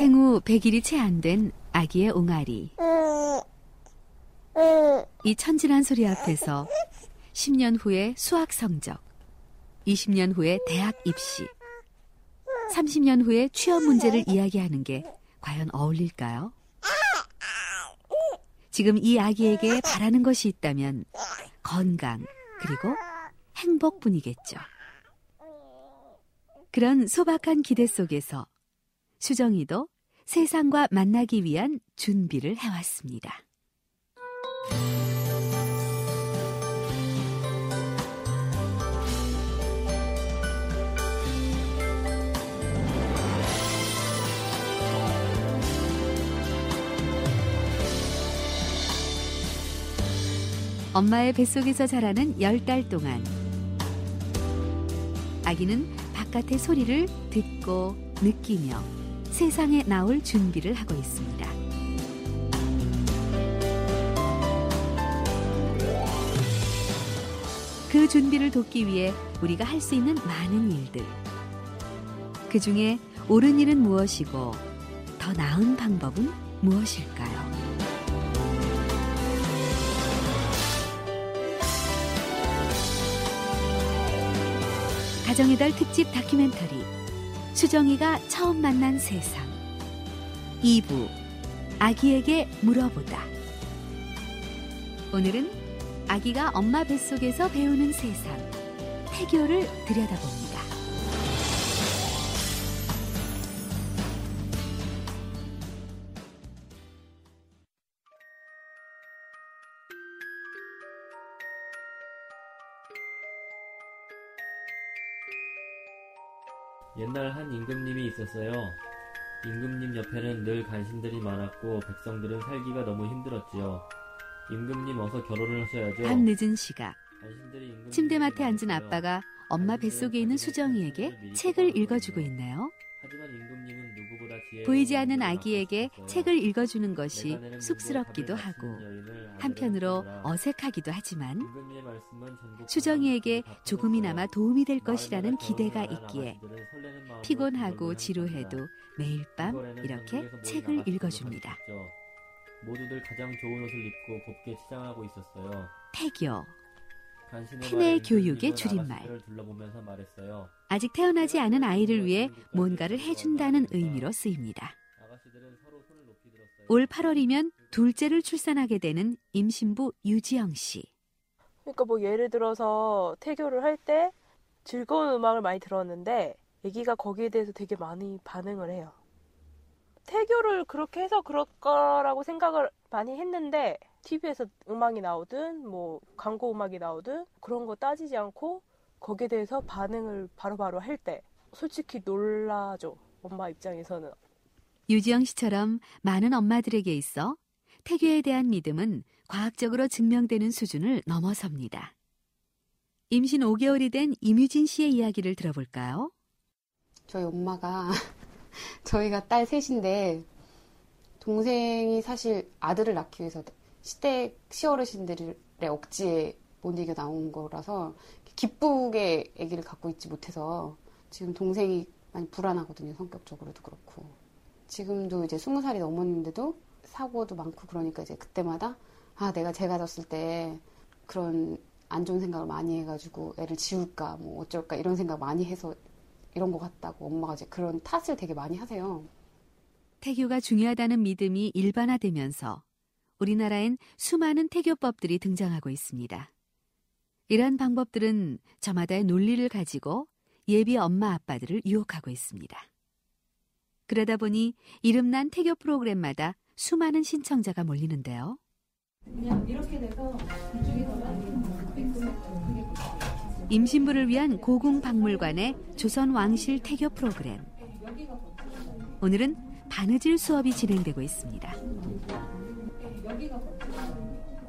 생후 100일이 채 안 된 아기의 옹알이. 이 천진한 소리 앞에서 10년 후에 수학 성적, 20년 후에 대학 입시, 30년 후에 취업 문제를 이야기하는 게 과연 어울릴까요? 지금 이 아기에게 바라는 것이 있다면 건강, 그리고 행복뿐이겠죠. 그런 소박한 기대 속에서 수정이도 세상과 만나기 위한 준비를 해왔습니다. 엄마의 뱃속에서 자라는 열 달 동안 아기는 바깥의 소리를 듣고 느끼며 세상에 나올 준비를 하고 있습니다. 그 준비를 돕기 위해 우리가 할 수 있는 많은 일들. 그 중에 옳은 일은 무엇이고 더 나은 방법은 무엇일까요? 가정의 달 특집 다큐멘터리 수정이가 처음 만난 세상 2부 아기에게 물어보다 오늘은 아기가 엄마 뱃속에서 배우는 세상 태교를 들여다봅니다. 날 한 임금님이 있었어요. 임금님 옆에는 늘 간신들이 많았고 백성들은 살기가 너무 힘들었지요. 임금님 어서 결혼을 하셔야죠. 밤 늦은 시각 침대맡에 앉은. 아빠가 엄마 뱃속에 있는 수정이에게 책을 읽어주고 있네요. 하지만 임금님은 보이지 않는 아기에게. 책을 읽어주는 것이 쑥스럽기도 하고 한편으로 어색하기도 하지만 수정이에게 조금이나마 다 도움이 될 것이라는 기대가 있기에 피곤하고 지루해도. 매일 밤 이렇게 책을 읽어줍니다. 모두들 가장 좋은 옷을 입고 곱게 치장하고 있었어요. 태교. 말에 교육의 줄임말. 아직 태어나지 않은 아이를 위해 뭔가를 해준다는 의미로 쓰입니다. 올 8월이면 둘째를 출산하게 되는 임신부 유지영 씨. 그러니까 뭐 예를 들어서 태교를 할 때 즐거운 음악을 많이 들었는데 아기가 거기에 대해서 되게 많이 반응을 해요. 태교를 그렇게 해서 그럴 거라고 생각을 많이 했는데 TV에서 음악이 나오든 뭐 광고 음악이 나오든 그런 거 따지지 않고 거기에 대해서 반응을 바로바로 할 때 솔직히 놀라죠. 엄마 입장에서는. 유지영 씨처럼 많은 엄마들에게 있어 태교에 대한 믿음은 과학적으로 증명되는 수준을 넘어섭니다. 임신 5개월이 된 임유진 씨의 이야기를 들어볼까요? 저희 엄마가 저희가 딸 셋인데 동생이 사실 아들을 낳기 위해서 시댁 시어르신들의 억지에 못 이겨 나온 거라서 기쁘게 아기를 갖고 있지 못해서 지금 동생이 많이 불안하거든요 성격적으로도 그렇고 지금도 이제 스무 살이 넘었는데도 사고도 많고 그러니까 이제 그때마다 아 내가 제 가 졌을 때 그런 안 좋은 생각을 많이 해가지고 애를 지울까 뭐 어쩔까 이런 생각 많이 해서 이런 것 같다고 엄마가 이제 그런 탓을 되게 많이 하세요. 태교가 중요하다는 믿음이 일반화되면서 우리나라엔 수많은 태교법들이 등장하고 있습니다. 이러한 방법들은 저마다의 논리를 가지고 예비 엄마 아빠들을 유혹하고 있습니다. 그러다 보니 이름난 태교 프로그램마다 수많은 신청자가 몰리는데요. 임신부를 위한 고궁 박물관의 조선 왕실 태교 프로그램. 오늘은 바느질 수업이 진행되고 있습니다.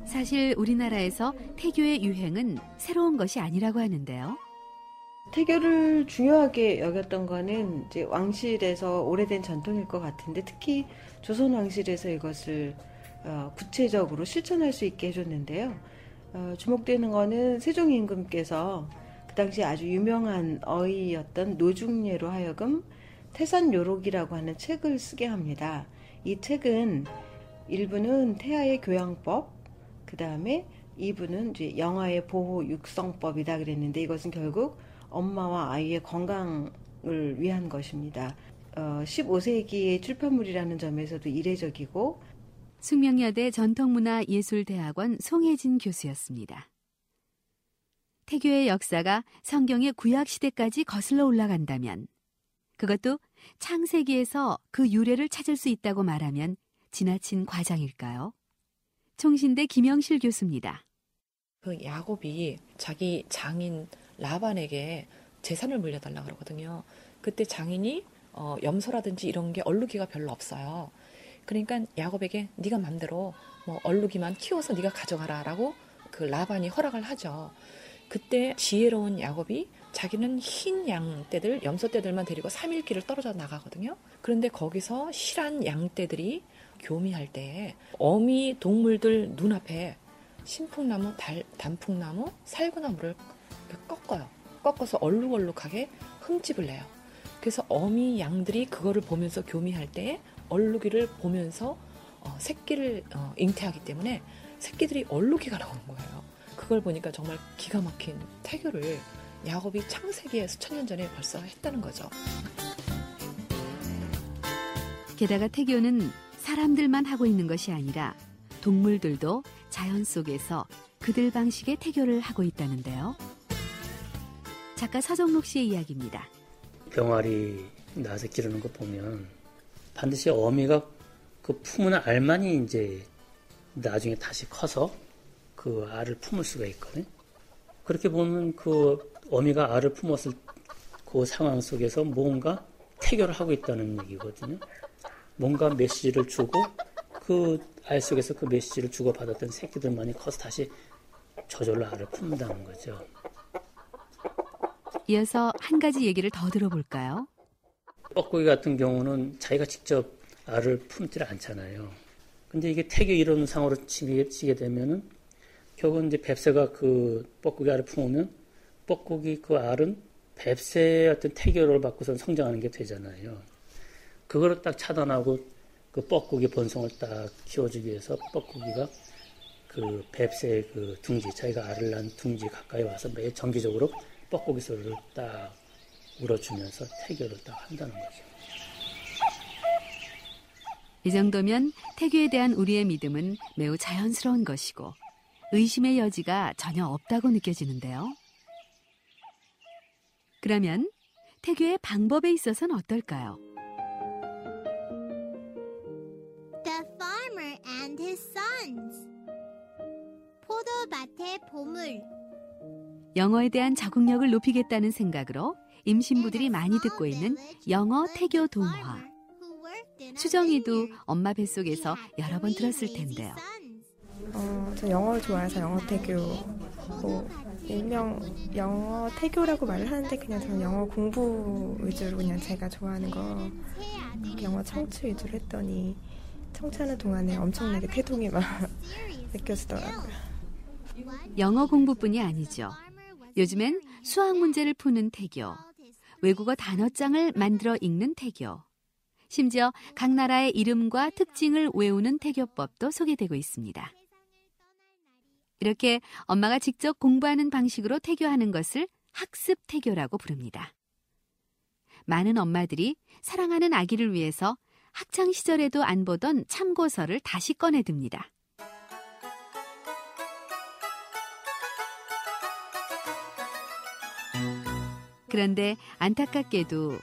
사실 우리나라에서 태교의 유행은 새로운 것이 아니라고 하는데요. 태교를 중요하게 여겼던 거는 이제 왕실에서 오래된 전통일 것 같은데 특히 조선 왕실에서 이것을 어, 구체적으로 실천할 수 있게 해줬는데요. 어, 주목되는 거는 세종 임금께서 그 당시 아주 유명한 어이였던 노중예로 하여금 태산요록이라고 하는 책을 쓰게 합니다. 이 책은 일부는 태아의 교양법, 그 다음에 2부는 이제 영아의 보호 육성법이다 그랬는데 이것은 결국 엄마와 아이의 건강을 위한 것입니다. 어, 15세기의 출판물이라는 점에서도 이례적이고 숙명여대 전통문화예술대학원 송혜진 교수였습니다. 태교의 역사가 성경의 구약 시대까지 거슬러 올라간다면 그것도 창세기에서 그 유래를 찾을 수 있다고 말하면 지나친 과장일까요? 총신대 김영실 교수입니다. 그 야곱이 자기 장인 라반에게 재산을 물려달라 그러거든요. 그때 장인이 어, 염소라든지 이런 게 얼룩이가 별로 없어요. 그러니까 야곱에게 네가 맘대로 뭐 얼룩이만 키워서 네가 가져가라라고 그 라반이 허락을 하죠. 그때 지혜로운 야곱이 자기는 흰 양떼들, 염소떼들만 데리고 3일 길을 떨어져 나가거든요. 그런데 거기서 실한 양떼들이 교미할 때 어미 동물들 눈앞에 신풍나무, 달, 단풍나무, 살구나무를 꺾어요. 꺾어서 얼룩얼룩하게 흠집을 내요. 그래서 어미 양들이 그거를 보면서 교미할 때 얼룩이를 보면서 어, 새끼를 어, 잉태하기 때문에 새끼들이 얼룩이가 나오는 거예요. 그걸 보니까 정말 기가 막힌 태교를 야곱이 창세기에 수천 년 전에 벌써 했다는 거죠. 게다가 태교는 사람들만 하고 있는 것이 아니라 동물들도 자연 속에서 그들 방식의 태교를 하고 있다는데요. 작가 서정록 씨의 이야기입니다. 병아리 낳아서 기르는 거 보면 반드시 어미가 그 품은 알만이 이제 나중에 다시 커서 그 알을 품을 수가 있거든요. 그렇게 보면 그 어미가 알을 품었을 그 상황 속에서 뭔가 태교를 하고 있다는 얘기거든요. 뭔가 메시지를 주고 그 알 속에서 그 메시지를 주고받았던 새끼들만이 커서 다시 저절로 알을 품는다는 거죠. 이어서 한 가지 얘기를 더 들어볼까요? 뻐꾸기 같은 경우는 자기가 직접 알을 품지를 않잖아요. 근데 이게 태교 이론상으로 치게, 치게 되면은 결국은 이제 뱁새가 그 뻐꾸기 알을 품으면 뻐꾸기 그 알은 뱁새의 어떤 태교를 받고선 성장하는 게 되잖아요. 그거를 딱 차단하고 그 뻐꾸기 본성을 딱 키워주기 위해서 뻐꾸기가 그 뱁새의 그 둥지, 자기가 알을 낳은 둥지 가까이 와서 매 정기적으로 뻐꾸기 소리를 딱 울어주면서 태교를 딱 한다는 거죠. 이 정도면 태교에 대한 우리의 믿음은 매우 자연스러운 것이고 의심의 여지가 전혀 없다고 느껴지는데요. 그러면 태교의 방법에 있어서는 어떨까요? 영어에 대한 적응력을 높이겠다는 생각으로 임신부들이 많이 듣고 있는 영어 태교 동화. 수정이도 엄마 뱃속에서 여러 번 들었을 텐데요. 어, 저 영어를 좋아해서 영어 태교, 뭐, 일명 영어 태교라고 말을 하는데 그냥 저는 영어 공부 위주로 그냥 제가 좋아하는 거 영어 청취 위주로 했더니 청취하는 동안에 엄청나게 태동이 막 느껴지더라고요. 영어 공부뿐이 아니죠. 요즘엔 수학 문제를 푸는 태교, 외국어 단어장을 만들어 읽는 태교, 심지어 각 나라의 이름과 특징을 외우는 태교법도 소개되고 있습니다. 이렇게 엄마가 직접 공부하는 방식으로 태교하는 것을 학습 태교라고 부릅니다. 많은 엄마들이 사랑하는 아기를 위해서 학창 시절에도 안 보던 참고서를 다시 꺼내듭니다. 그런데 안타깝게도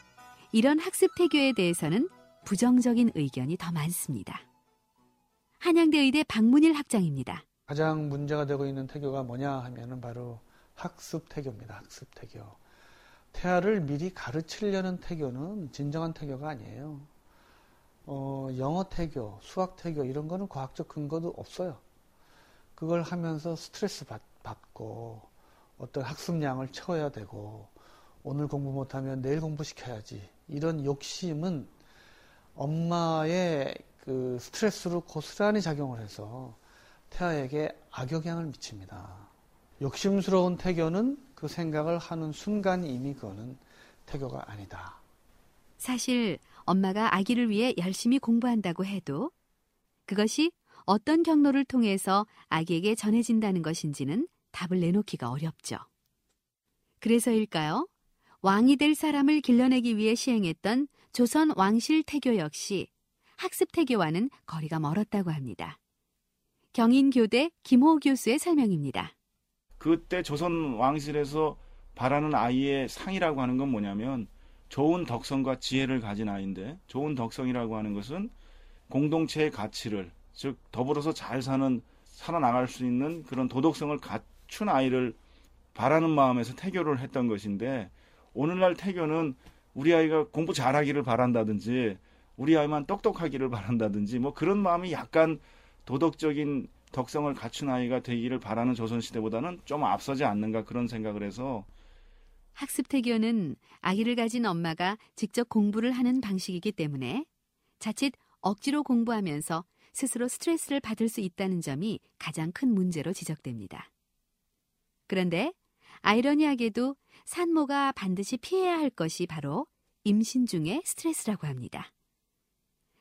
이런 학습 태교에 대해서는 부정적인 의견이 더 많습니다. 한양대 의대 박문일 학장입니다. 가장 문제가 되고 있는 태교가 뭐냐 하면은 바로 학습 태교입니다. 학습 태교. 태아를 미리 가르치려는 태교는 진정한 태교가 아니에요. 어, 영어 태교, 수학 태교 이런 거는 과학적 근거도 없어요. 그걸 하면서 스트레스 받, 받고 어떤 학습량을 채워야 되고 오늘 공부 못하면 내일 공부시켜야지 이런 욕심은 엄마의 그 스트레스로 고스란히 작용을 해서 태아에게 악영향을 미칩니다. 욕심스러운 태교는 그 생각을 하는 순간 이미 그거는 태교가 아니다. 사실 엄마가 아기를 위해 열심히 공부한다고 해도 그것이 어떤 경로를 통해서 아기에게 전해진다는 것인지는 답을 내놓기가 어렵죠. 그래서일까요? 왕이 될 사람을 길러내기 위해 시행했던 조선 왕실 태교 역시 학습 태교와는 거리가 멀었다고 합니다. 경인교대 김호 교수의 설명입니다. 그때 조선 왕실에서 바라는 아이의 상이라고 하는 건 뭐냐면 좋은 덕성과 지혜를 가진 아이인데 좋은 덕성이라고 하는 것은 공동체의 가치를 즉 더불어서 잘 사는 살아나갈 수 있는 그런 도덕성을 갖춘 아이를 바라는 마음에서 태교를 했던 것인데 오늘날 태교는 우리 아이가 공부 잘하기를 바란다든지 우리 아이만 똑똑하기를 바란다든지 뭐 그런 마음이 약간 도덕적인 덕성을 갖춘 아이가 되기를 바라는 조선시대보다는 좀 앞서지 않는가 그런 생각을 해서 학습 태교는 아기를 가진 엄마가 직접 공부를 하는 방식이기 때문에 자칫 억지로 공부하면서 스스로 스트레스를 받을 수 있다는 점이 가장 큰 문제로 지적됩니다. 그런데 아이러니하게도 산모가 반드시 피해야 할 것이 바로 임신 중의 스트레스라고 합니다.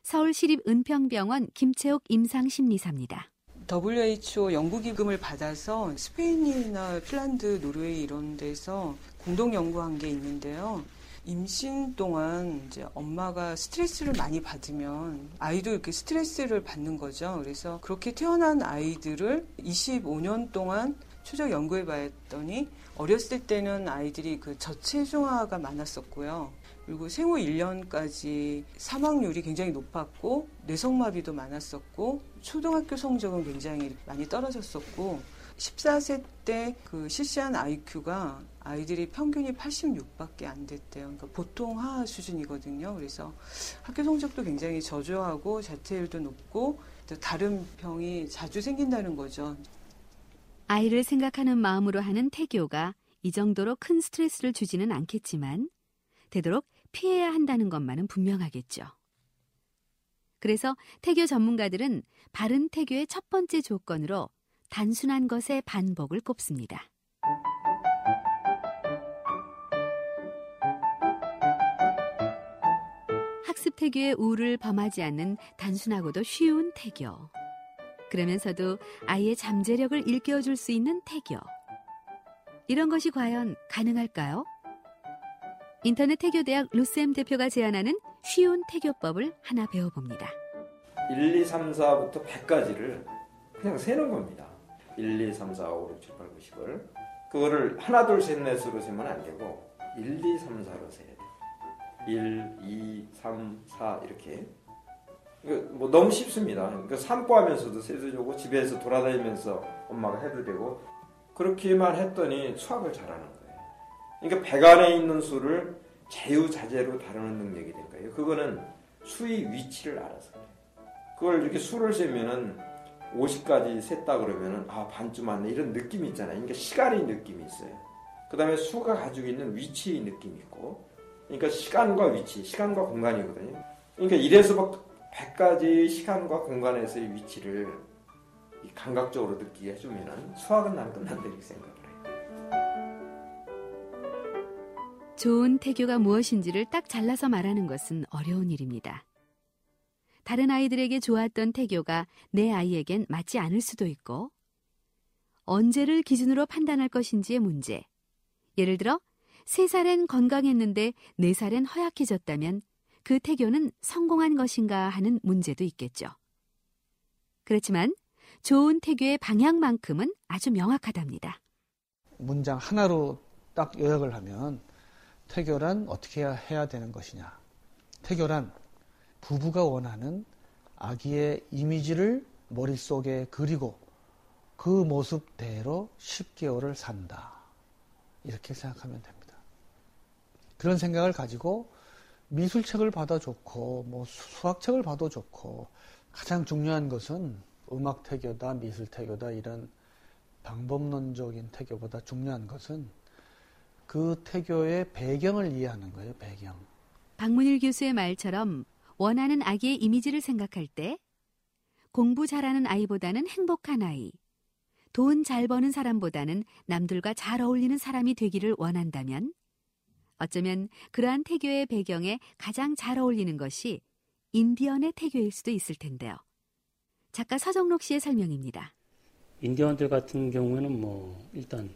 서울시립 은평병원 김채옥 임상심리사입니다. WHO 연구기금을 받아서 스페인이나 핀란드, 노르웨이 이런 데서 공동 연구한 게 있는데요. 임신 동안 이제 엄마가 스트레스를 많이 받으면 아이도 이렇게 스트레스를 받는 거죠. 그래서 그렇게 태어난 아이들을 25년 동안 추적 연구해 봤더니 어렸을 때는 아이들이 그 저체중아가 많았었고요. 그리고 생후 1년까지 사망률이 굉장히 높았고 뇌성마비도 많았었고 초등학교 성적은 굉장히 많이 떨어졌었고 14세 때 그 실시한 IQ가 아이들이 평균이 86밖에 안 됐대요. 그러니까 보통 하 수준이거든요. 그래서 학교 성적도 굉장히 저조하고 자퇴율도 높고 다른 병이 자주 생긴다는 거죠. 아이를 생각하는 마음으로 하는 태교가 이 정도로 큰 스트레스를 주지는 않겠지만 되도록 피해야 한다는 것만은 분명하겠죠. 그래서 태교 전문가들은 바른 태교의 첫 번째 조건으로 단순한 것의 반복을 꼽습니다. 학습 태교의 우를 범하지 않는 단순하고도 쉬운 태교. 그러면서도 아이의 잠재력을 일깨워줄 수 있는 태교. 이런 것이 과연 가능할까요? 인터넷 태교대학 루셈 대표가 제안하는 쉬운 태교법을 하나 배워봅니다. 1, 2, 3, 4부터 100까지를 그냥 세는 겁니다. 1, 2, 3, 4, 5, 6, 7, 8, 9, 10을. 그거를 하나, 둘, 셋, 넷으로 세면 안 되고 1, 2, 3, 4로 세야 돼요. 1, 2, 3, 4 이렇게. 뭐 너무 쉽습니다. 그러니까 산보하면서도 세도 되고 집에서 돌아다니면서 엄마가 해도 되고 그렇게만 했더니 수학을 잘하는 거예요. 그러니까 백 안에 있는 수를 자유자재로 다루는 능력이 된 거예요. 그거는 수의 위치를 알아서 그래요. 그걸 이렇게 수를 세면은 50까지 셌다 그러면은 아 반쯤 왔네 이런 느낌이 있잖아요. 그러니까 시간의 느낌이 있어요. 그 다음에 수가 가지고 있는 위치의 느낌이 있고 그러니까 시간과 위치, 시간과 공간이거든요. 그러니까 이래서 막 100가지 시간과 공간에서의 위치를 감각적으로 느끼게 해주면 수학은 난 끝난다 이렇게 생각을 해요. 좋은 태교가 무엇인지를 딱 잘라서 말하는 것은 어려운 일입니다. 다른 아이들에게 좋았던 태교가 내 아이에겐 맞지 않을 수도 있고, 언제를 기준으로 판단할 것인지의 문제. 예를 들어, 3살엔 건강했는데 4살엔 허약해졌다면 그 태교는 성공한 것인가 하는 문제도 있겠죠. 그렇지만 좋은 태교의 방향만큼은 아주 명확하답니다. 문장 하나로 딱 요약을 하면 태교란 어떻게 해야 되는 것이냐. 태교란 부부가 원하는 아기의 이미지를 머릿속에 그리고 그 모습대로 10개월을 산다. 이렇게 생각하면 됩니다. 그런 생각을 가지고 미술책을 봐도 좋고 뭐 수학책을 봐도 좋고 가장 중요한 것은 음악 태교다 미술 태교다 이런 방법론적인 태교보다 중요한 것은 그 태교의 배경을 이해하는 거예요. 배경. 박문일 교수의 말처럼 원하는 아기의 이미지를 생각할 때 공부 잘하는 아이보다는 행복한 아이, 돈 잘 버는 사람보다는 남들과 잘 어울리는 사람이 되기를 원한다면 어쩌면 그러한 태교의 배경에 가장 잘 어울리는 것이 인디언의 태교일 수도 있을 텐데요. 작가 서정록 씨의 설명입니다. 인디언들 같은 경우에는 뭐 일단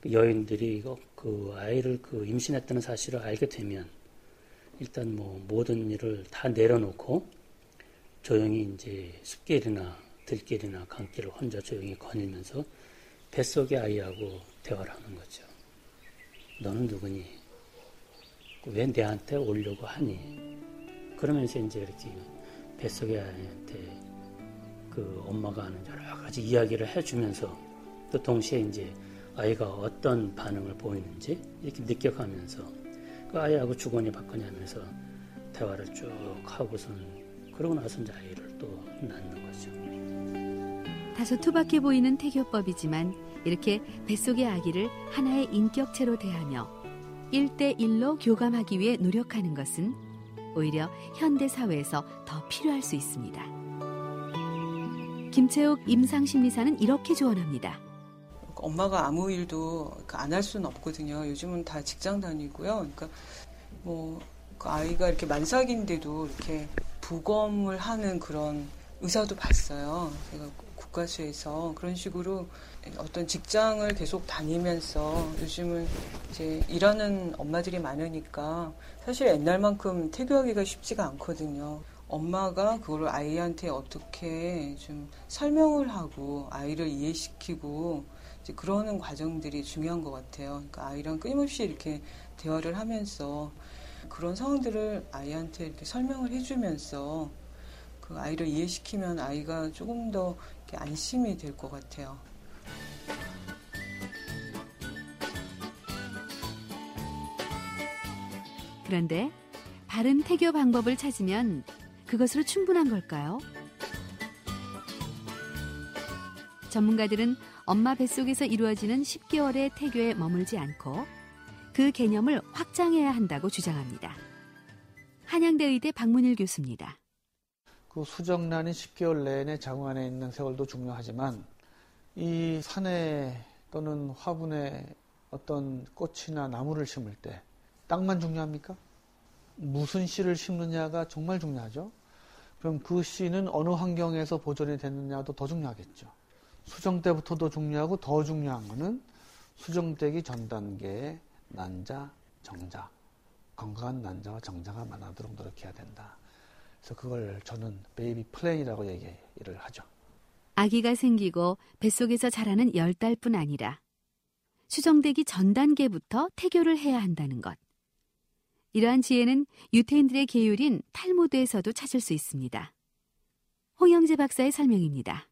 그 여인들이 그 아이를 그 임신했다는 사실을 알게 되면 일단 뭐 모든 일을 다 내려놓고 조용히 이제 숲길이나 들길이나 강길을 혼자 조용히 거닐면서 뱃속의 아이하고 대화를 하는 거죠. 너는 누구니? 왜 내한테 오려고 하니? 그러면서 이제 이렇게 뱃속의 아이한테 그 엄마가 하는 여러 가지 이야기를 해주면서 또 동시에 이제 아이가 어떤 반응을 보이는지 이렇게 느껴가면서 그 아이하고 주거니 받거니 하면서 대화를 쭉 하고선 그러고 나서 이제 아이를 또 낳는 거죠. 다소 투박해 보이는 태교법이지만 이렇게 뱃속의 아기를 하나의 인격체로 대하며 1대1로 교감하기 위해 노력하는 것은 오히려 현대 사회에서 더 필요할 수 있습니다. 김채욱 임상심리사는 이렇게 조언합니다. 엄마가 아무 일도 안 할 수는 없거든요. 요즘은 다 직장 다니고요. 그러니까 뭐 그 아이가 이렇게 만삭인데도 이렇게 부검을 하는 그런 의사도 봤어요. 제가 국가수에서 그런 식으로 어떤 직장을 계속 다니면서 요즘은 이제 일하는 엄마들이 많으니까 사실 옛날만큼 태교하기가 쉽지가 않거든요. 엄마가 그걸 아이한테 어떻게 좀 설명을 하고 아이를 이해시키고 그러는 과정들이 중요한 것 같아요. 그러니까 아이랑 끊임없이 이렇게 대화를 하면서 그런 상황들을 아이한테 이렇게 설명을 해주면서 그 아이를 이해시키면 아이가 조금 더 안심이 될 것 같아요. 그런데 바른 태교 방법을 찾으면 그것으로 충분한 걸까요? 전문가들은 엄마 뱃속에서 이루어지는 10개월의 태교에 머물지 않고 그 개념을 확장해야 한다고 주장합니다. 한양대 의대 박문일 교수입니다. 그 수정란이 10개월 내내 자궁 안에 있는 세월도 중요하지만 이 산에 또는 화분에 어떤 꽃이나 나무를 심을 때 땅만 중요합니까? 무슨 씨를 심느냐가 정말 중요하죠. 그럼 그 씨는 어느 환경에서 보존이 됐느냐도 더 중요하겠죠. 수정 때부터도 중요하고 더 중요한 거는 수정되기 전 단계의 난자, 정자, 건강한 난자와 정자가 만나도록 노력해야 된다. 그래서 그걸 저는 베이비 플랜이라고 얘기를 하죠. 아기가 생기고 뱃속에서 자라는 10달뿐 아니라 수정되기 전 단계부터 태교를 해야 한다는 것. 이러한 지혜는 유태인들의 계율인 탈무드에서도 찾을 수 있습니다. 홍영재 박사의 설명입니다.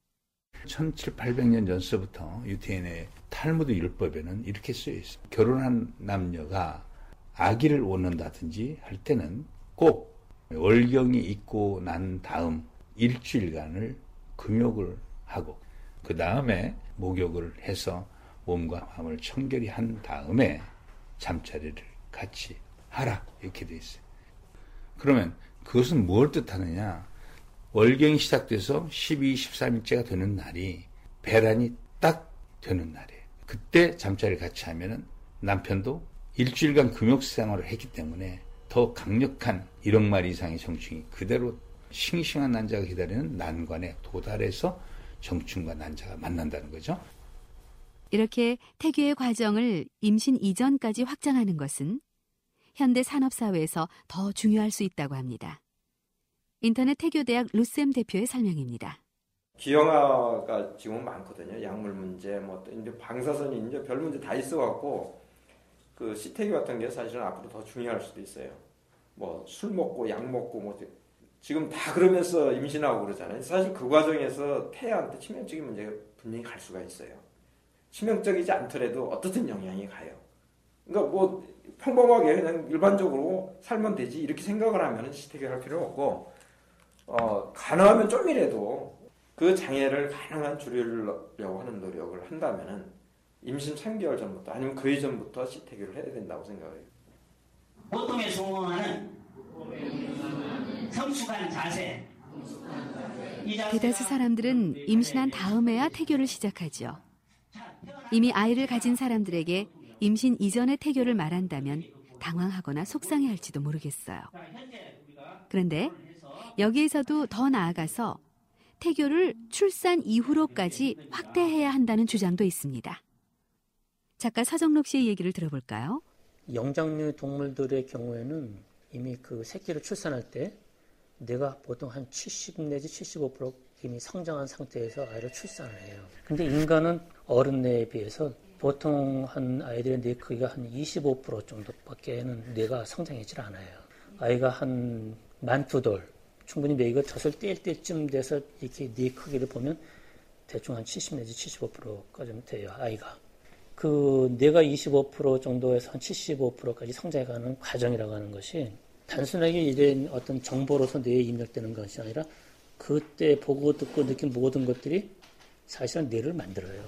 1700년 전서부터 유태인의 탈무드 율법에는 이렇게 쓰여 있습니다. 결혼한 남녀가 아기를 얻는다든지 할 때는 꼭 월경이 있고 난 다음 일주일간을 금욕을 하고 그 다음에 목욕을 해서 몸과 마음을 청결히 한 다음에 잠자리를 같이 하라 이렇게 돼 있어요. 그러면 그것은 뭘 뜻하느냐? 월경이 시작돼서 12, 13일째가 되는 날이 배란이 딱 되는 날이에요. 그때 잠자리를 같이 하면은 남편도 일주일간 금욕 생활을 했기 때문에 더 강력한 1억 마리 이상의 정충이 그대로 싱싱한 난자가 기다리는 난관에 도달해서 정충과 난자가 만난다는 거죠. 이렇게 태교의 과정을 임신 이전까지 확장하는 것은 현대 산업사회에서 더 중요할 수 있다고 합니다. 인터넷 태교대학 루셈 대표의 설명입니다. 기형아가 지금 많거든요. 약물 문제, 뭐 이제 방사선이 이제 별 문제 다 있어갖고 그 시태교 같은 게 사실은 앞으로 더 중요할 수도 있어요. 뭐 술 먹고 약 먹고 뭐 지금 다 그러면서 임신하고 그러잖아요. 사실 그 과정에서 태아한테 치명적인 문제가 분명히 갈 수가 있어요. 치명적이지 않더라도 어떻든 영향이 가요. 그러니까 뭐 평범하게 그냥 일반적으로 살면 되지 이렇게 생각을 하면 시태교할 필요 없고 어, 가능하면 좀이라도 그 장애를 가능한 줄이려고 하는 노력을 한다면은 임신 3개월 전부터 아니면 그 이전부터 시태교를 해야 된다고 생각해요. 보통의 성공하는 성숙한 자세. 대다수 사람들은 임신한 다음에야 태교를 시작하죠. 이미 아이를 가진 사람들에게 임신 이전의 태교를 말한다면 당황하거나 속상해할지도 모르겠어요. 그런데 여기에서도 더 나아가서 태교를 출산 이후로까지 확대해야 한다는 주장도 있습니다. 작가 서정록 씨의 얘기를 들어볼까요? 영장류 동물들의 경우에는 이미 그 새끼를 출산할 때 내가 보통 한 70 내지 75% 이미 성장한 상태에서 아이를 출산을 해요. 근데 인간은 어른 뇌에 비해서 보통 한 아이들의 뇌 크기가 한 25% 정도밖에는 뇌가 성장하지 않아요. 아이가 한 만두 돌, 충분히 뇌가 젖을 뗄 때쯤 돼서 이렇게 뇌 크기를 보면 대충 한 70 내지 75%까지 돼요, 아이가. 그 뇌가 25% 정도에서 한 75%까지 성장해가는 과정이라고 하는 것이 단순하게 이런 어떤 정보로서 뇌에 입력되는 것이 아니라 그때 보고 듣고 느낀 모든 것들이 사실은 뇌를 만들어요.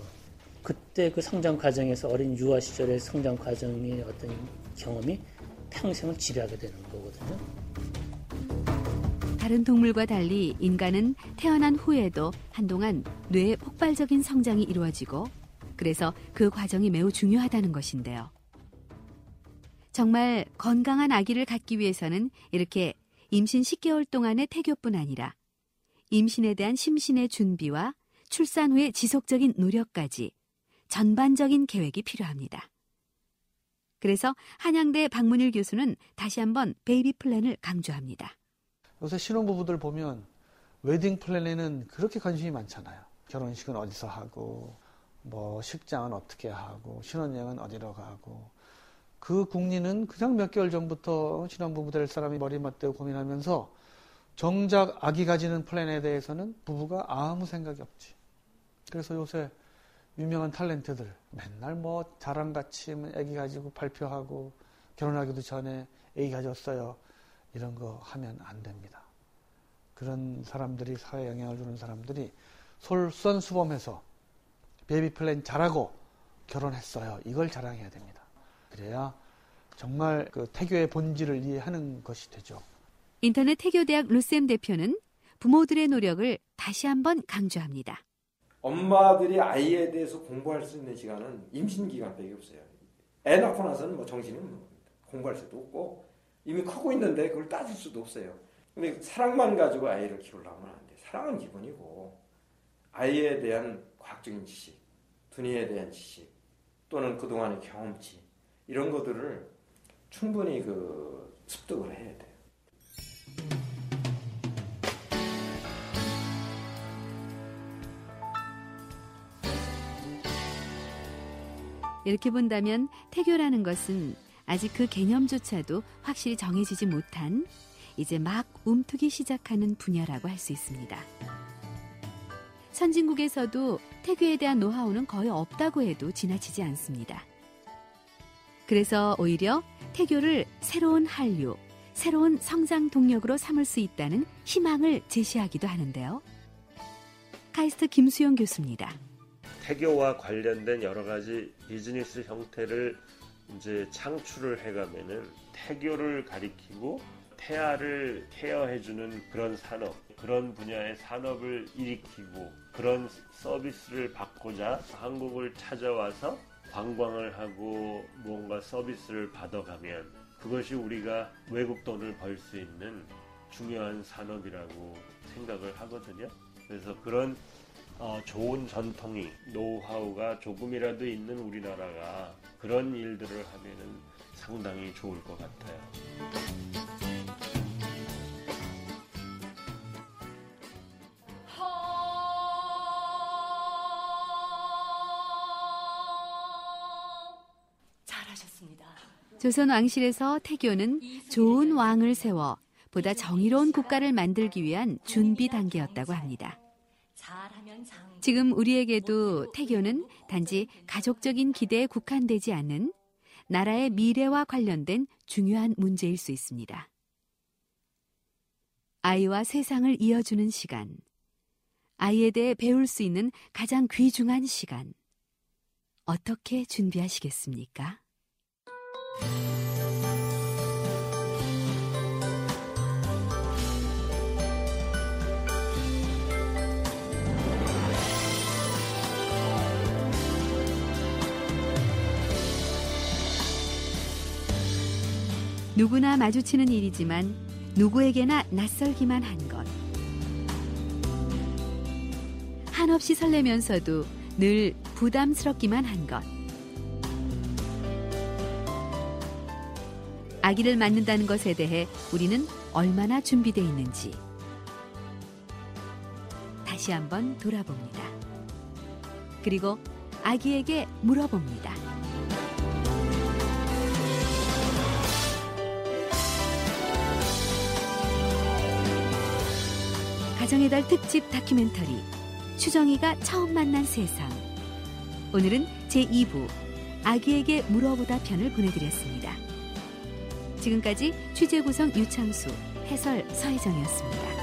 그때 그 성장 과정에서 어린 유아 시절의 성장 과정의 어떤 경험이 평생을 지배하게 되는 거거든요. 다른 동물과 달리 인간은 태어난 후에도 한동안 뇌의 폭발적인 성장이 이루어지고 그래서 그 과정이 매우 중요하다는 것인데요. 정말 건강한 아기를 갖기 위해서는 이렇게 임신 10개월 동안의 태교뿐 아니라 임신에 대한 심신의 준비와 출산 후의 지속적인 노력까지 전반적인 계획이 필요합니다. 그래서 한양대 박문일 교수는 다시 한번 베이비 플랜을 강조합니다. 요새 신혼부부들 보면 웨딩 플랜에는 그렇게 관심이 많잖아요. 결혼식은 어디서 하고, 뭐 식장은 어떻게 하고, 신혼여행은 어디로 가고. 그 궁리는 그냥 몇 개월 전부터 신혼부부 될 사람이 머리 맞대고 고민하면서 정작 아기 가지는 플랜에 대해서는 부부가 아무 생각이 없지. 그래서 요새 유명한 탤런트들 맨날 뭐 자랑같이 아기 가지고 발표하고 결혼하기도 전에 아기 가졌어요. 이런 거 하면 안 됩니다. 그런 사람들이 사회에 영향을 주는 사람들이 솔선수범해서 베이비 플랜 잘하고 결혼했어요. 이걸 자랑해야 됩니다. 그래야 정말 그 태교의 본질을 이해하는 것이 되죠. 인터넷 태교대학 루셈 대표는 부모들의 노력을 다시 한번 강조합니다. 엄마들이 아이에 대해서 공부할 수 있는 시간은 임신 기간밖에 없어요. 애 낳고 나서는 뭐 정신은 뭐 공부할 수도 없고 이미 크고 있는데 그걸 따질 수도 없어요. 근데 사랑만 가지고 아이를 키우려면 안 돼. 사랑은 기본이고 아이에 대한 과학적인 지식, 두뇌에 대한 지식 또는 그동안의 경험치 이런 것들을 충분히 그 습득을 해야 돼요. 이렇게 본다면 태교라는 것은 아직 그 개념조차도 확실히 정해지지 못한 이제 막 움트기 시작하는 분야라고 할 수 있습니다. 선진국에서도 태교에 대한 노하우는 거의 없다고 해도 지나치지 않습니다. 그래서 오히려 태교를 새로운 한류, 새로운 성장 동력으로 삼을 수 있다는 희망을 제시하기도 하는데요. 카이스트 김수영 교수입니다. 태교와 관련된 여러 가지 비즈니스 형태를 이제 창출을 해가면은 태교를 가리키고 태아를 케어해주는 그런 산업, 그런 분야의 산업을 일으키고 그런 서비스를 받고자 한국을 찾아와서 관광을 하고 무언가 서비스를 받아가면 그것이 우리가 외국 돈을 벌 수 있는 중요한 산업이라고 생각을 하거든요. 그래서 그런 어, 좋은 전통이 노하우가 조금이라도 있는 우리나라가 그런 일들을 하면은 상당히 좋을 것 같아요. 조선 왕실에서 태교는 좋은 왕을 세워 보다 정의로운 국가를 만들기 위한 준비 단계였다고 합니다. 지금 우리에게도 태교는 단지 가족적인 기대에 국한되지 않은 나라의 미래와 관련된 중요한 문제일 수 있습니다. 아이와 세상을 이어주는 시간, 아이에 대해 배울 수 있는 가장 귀중한 시간, 어떻게 준비하시겠습니까? 누구나 마주치는 일이지만 누구에게나 낯설기만 한 것. 한없이 설레면서도 늘 부담스럽기만 한 것. 아기를 낳는다는 것에 대해 우리는 얼마나 준비되어 있는지 다시 한번 돌아봅니다. 그리고 아기에게 물어봅니다. 가정의 달 특집 다큐멘터리 추정이가 처음 만난 세상 오늘은 제2부 아기에게 물어보다 편을 보내드렸습니다. 지금까지 취재 구성 유창수 해설 서혜정이었습니다.